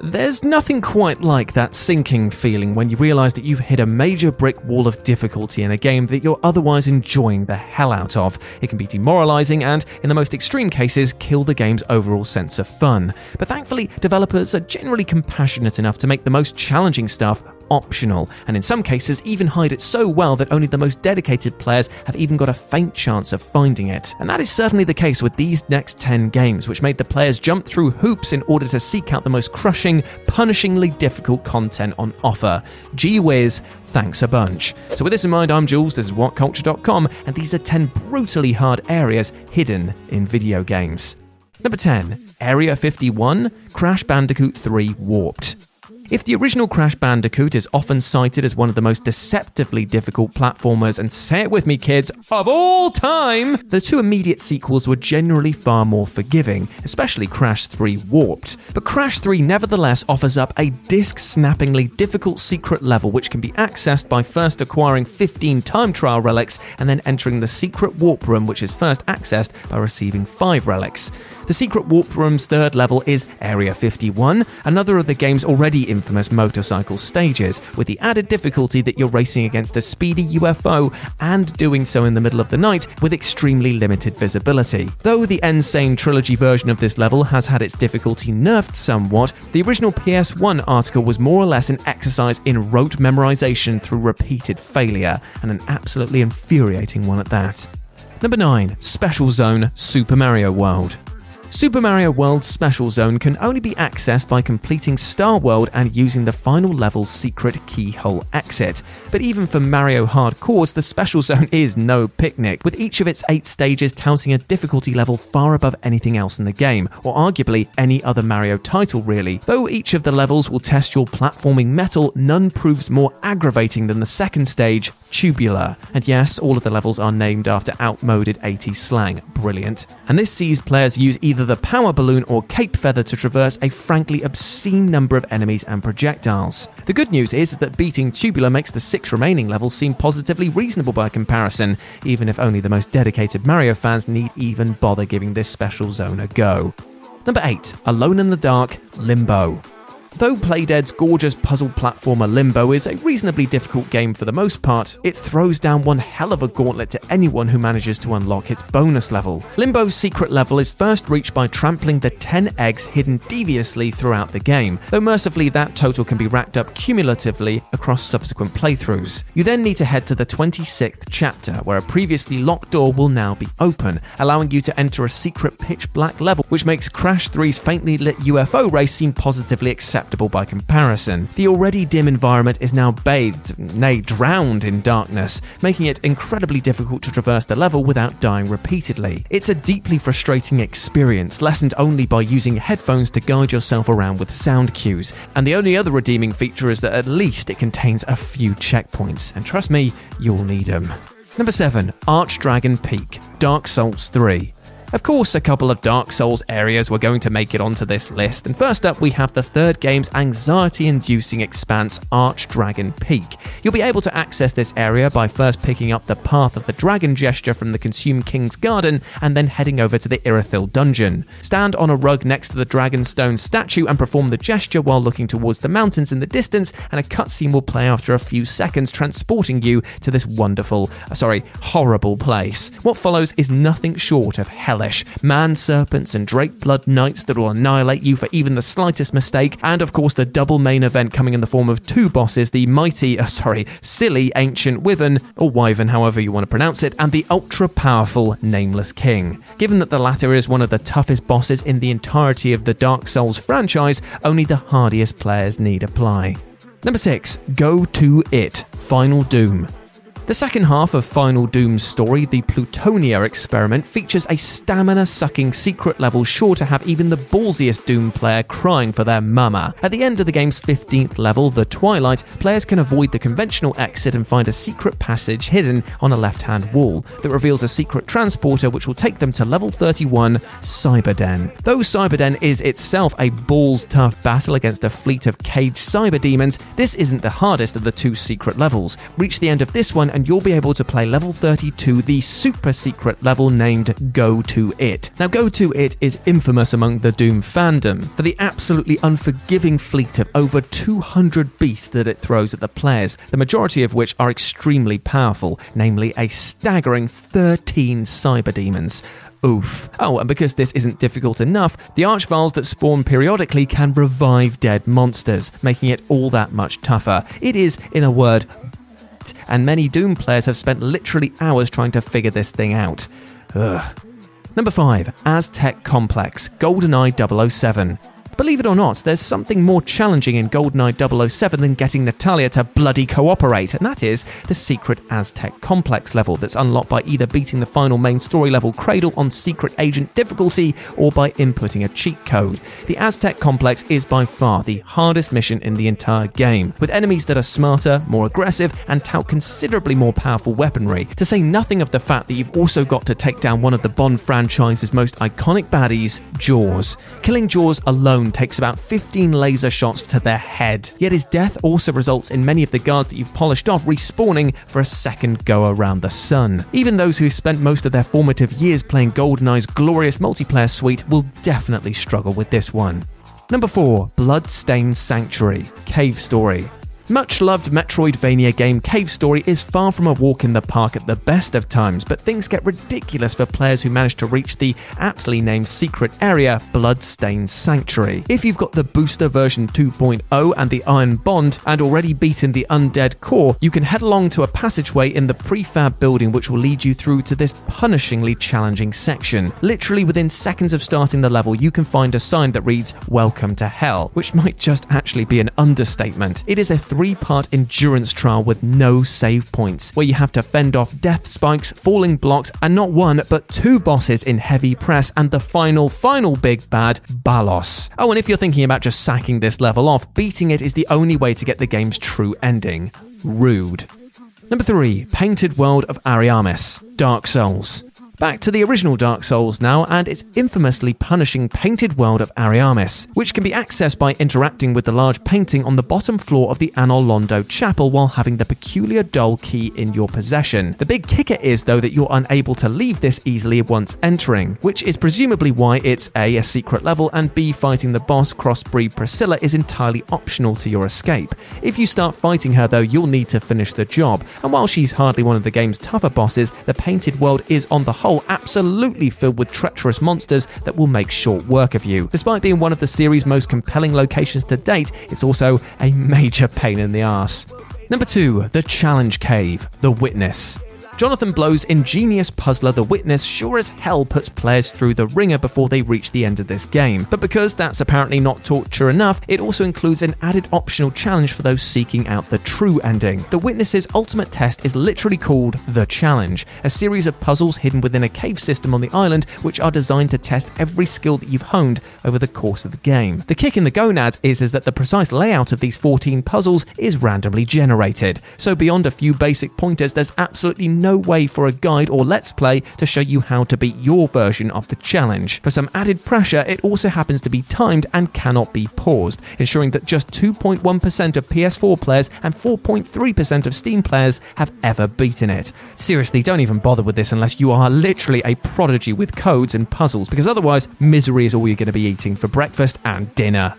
There's nothing quite like that sinking feeling when you realise that you've hit a major brick wall of difficulty in a game that you're otherwise enjoying the hell out of. It can be demoralising and, in the most extreme cases, kill the game's overall sense of fun. But thankfully, developers are generally compassionate enough to make the most challenging stuff optional, and in some cases even hide it so well that only the most dedicated players have even got a faint chance of finding it. And that is certainly the case with these next 10 games, which made the players jump through hoops in order to seek out the most crushing, punishingly difficult content on offer. Gee whiz, thanks a bunch. So, with this in mind, I'm Jules, this is WhatCulture.com, and these are 10 brutally hard areas hidden in video games. Number 10, Area 51, Crash Bandicoot 3 Warped. If the original Crash Bandicoot is often cited as one of the most deceptively difficult platformers, and say it with me, kids, of all time, the two immediate sequels were generally far more forgiving, especially Crash 3 Warped. But Crash 3 nevertheless offers up a disc snappingly difficult secret level which can be accessed by first acquiring 15 time trial relics and then entering the secret warp room, which is first accessed by receiving 5 relics. The secret warp room's third level is Area 51, another of the game's already infamous motorcycle stages, with the added difficulty that you're racing against a speedy UFO and doing so in the middle of the night with extremely limited visibility. Though the N. Sane Trilogy version of this level has had its difficulty nerfed somewhat, the original PS1 article was more or less an exercise in rote memorization through repeated failure, and an absolutely infuriating one at that. Number 9 Special Zone Super Mario World. Super Mario World's Special Zone can only be accessed by completing Star World and using the final level's secret keyhole exit. But even for Mario hardcores, the Special Zone is no picnic, with each of its eight stages touting a difficulty level far above anything else in the game, or arguably any other Mario title really. Though each of the levels will test your platforming mettle, none proves more aggravating than the second stage, Tubular. And yes, all of the levels are named after outmoded 80s slang. Brilliant. And this sees players use either the power balloon or cape feather to traverse a frankly obscene number of enemies and projectiles. The good news is that beating Tubular makes the six remaining levels seem positively reasonable by comparison, even if only the most dedicated Mario fans need even bother giving this special zone a go. Number 8 Alone in the Dark Limbo. Though Playdead's gorgeous puzzle platformer Limbo is a reasonably difficult game for the most part, it throws down one hell of a gauntlet to anyone who manages to unlock its bonus level. Limbo's secret level is first reached by trampling the 10 eggs hidden deviously throughout the game, though mercifully that total can be racked up cumulatively across subsequent playthroughs. You then need to head to the 26th chapter, where a previously locked door will now be open, allowing you to enter a secret pitch black level, which makes Crash 3's faintly lit UFO race seem positively acceptable acceptable by comparison. The already dim environment is now bathed, nay, drowned in darkness, making it incredibly difficult to traverse the level without dying repeatedly. It's a deeply frustrating experience, lessened only by using headphones to guide yourself around with sound cues. And the only other redeeming feature is that at least it contains a few checkpoints, and trust me, you'll need them. Number 7 Archdragon Peak Dark Souls 3. Of course, a couple of Dark Souls areas were going to make it onto this list, and first up we have the third game's anxiety inducing expanse, Arch Dragon Peak. You'll be able to access this area by first picking up the Path of the Dragon gesture from the Consumed King's Garden and then heading over to the Irithyll dungeon. Stand on a rug next to the Dragonstone statue and perform the gesture while looking towards the mountains in the distance, and a cutscene will play after a few seconds, transporting you to this wonderful, uh, sorry, horrible place. What follows is nothing short of Man serpents and Drake Blood Knights that will annihilate you for even the slightest mistake, and of course the double main event coming in the form of two bosses the mighty, uh, sorry, silly ancient Wyvern, or Wyvern, however you want to pronounce it, and the ultra powerful Nameless King. Given that the latter is one of the toughest bosses in the entirety of the Dark Souls franchise, only the hardiest players need apply. Number 6. Go to It Final Doom. The second half of Final Doom's story, the Plutonia experiment, features a stamina sucking secret level sure to have even the ballsiest Doom player crying for their mama. At the end of the game's 15th level, the Twilight, players can avoid the conventional exit and find a secret passage hidden on a left hand wall that reveals a secret transporter which will take them to level 31, Cyberden. Though Cyberden is itself a balls tough battle against a fleet of caged cyber demons, this isn't the hardest of the two secret levels. Reach the end of this one and you'll be able to play level 32, the super secret level named Go To It. Now, Go To It is infamous among the Doom fandom for the absolutely unforgiving fleet of over 200 beasts that it throws at the players, the majority of which are extremely powerful, namely a staggering 13 cyber demons. Oof. Oh, and because this isn't difficult enough, the Archviles that spawn periodically can revive dead monsters, making it all that much tougher. It is, in a word, and many Doom players have spent literally hours trying to figure this thing out. Ugh. Number 5 Aztec Complex GoldenEye 007. Believe it or not, there's something more challenging in GoldenEye 007 than getting Natalia to bloody cooperate, and that is the secret Aztec complex level that's unlocked by either beating the final main story level Cradle on secret agent difficulty or by inputting a cheat code. The Aztec complex is by far the hardest mission in the entire game, with enemies that are smarter, more aggressive, and tout considerably more powerful weaponry, to say nothing of the fact that you've also got to take down one of the Bond franchise's most iconic baddies, Jaws. Killing Jaws alone takes about 15 laser shots to their head. Yet his death also results in many of the guards that you've polished off respawning for a second go around the sun. Even those who spent most of their formative years playing GoldenEye's glorious multiplayer suite will definitely struggle with this one. Number 4 Bloodstained Sanctuary Cave Story. Much loved Metroidvania game Cave Story is far from a walk in the park at the best of times, but things get ridiculous for players who manage to reach the aptly named secret area, Bloodstained Sanctuary. If you've got the booster version 2.0 and the Iron Bond and already beaten the Undead Core, you can head along to a passageway in the prefab building which will lead you through to this punishingly challenging section. Literally within seconds of starting the level, you can find a sign that reads Welcome to Hell, which might just actually be an understatement. It is a three part endurance trial with no save points, where you have to fend off death spikes, falling blocks, and not one but two bosses in heavy press, and the final, final big bad, Ballos. Oh, and if you're thinking about just sacking this level off, beating it is the only way to get the game's true ending. Rude. Number 3 Painted World of Ariamis Dark Souls. Back to the original Dark Souls now, and its infamously punishing painted world of Ariamis, which can be accessed by interacting with the large painting on the bottom floor of the Anor Londo Chapel while having the peculiar doll key in your possession. The big kicker is, though, that you're unable to leave this easily once entering, which is presumably why it's A, a secret level, and B, fighting the boss, Crossbreed Priscilla, is entirely optional to your escape. If you start fighting her, though, you'll need to finish the job, and while she's hardly one of the game's tougher bosses, the painted world is on the whole absolutely filled with treacherous monsters that will make short work of you. Despite being one of the series' most compelling locations to date, it's also a major pain in the ass. Number 2, The Challenge Cave, The Witness. Jonathan Blow's ingenious puzzler The Witness sure as hell puts players through the wringer before they reach the end of this game. But because that's apparently not torture enough, it also includes an added optional challenge for those seeking out the true ending. The Witness's ultimate test is literally called The Challenge, a series of puzzles hidden within a cave system on the island which are designed to test every skill that you've honed over the course of the game. The kick in the gonads is, is that the precise layout of these 14 puzzles is randomly generated. So beyond a few basic pointers, there's absolutely no no way for a guide or let's play to show you how to beat your version of the challenge. For some added pressure, it also happens to be timed and cannot be paused, ensuring that just 2.1% of PS4 players and 4.3% of Steam players have ever beaten it. Seriously, don't even bother with this unless you are literally a prodigy with codes and puzzles, because otherwise, misery is all you're going to be eating for breakfast and dinner.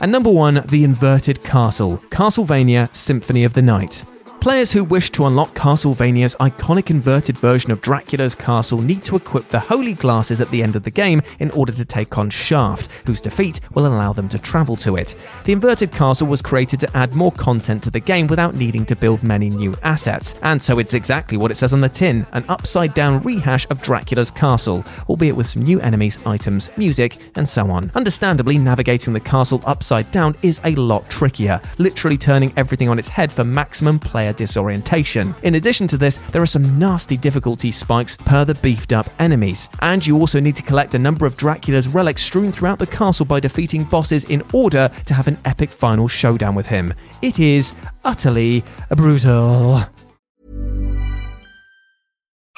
And number one, The Inverted Castle Castlevania Symphony of the Night. Players who wish to unlock Castlevania's iconic inverted version of Dracula's castle need to equip the holy glasses at the end of the game in order to take on Shaft, whose defeat will allow them to travel to it. The inverted castle was created to add more content to the game without needing to build many new assets, and so it's exactly what it says on the tin an upside down rehash of Dracula's castle, albeit with some new enemies, items, music, and so on. Understandably, navigating the castle upside down is a lot trickier, literally turning everything on its head for maximum player disorientation. In addition to this, there are some nasty difficulty spikes per the beefed up enemies, and you also need to collect a number of Dracula's relics strewn throughout the castle by defeating bosses in order to have an epic final showdown with him. It is utterly brutal.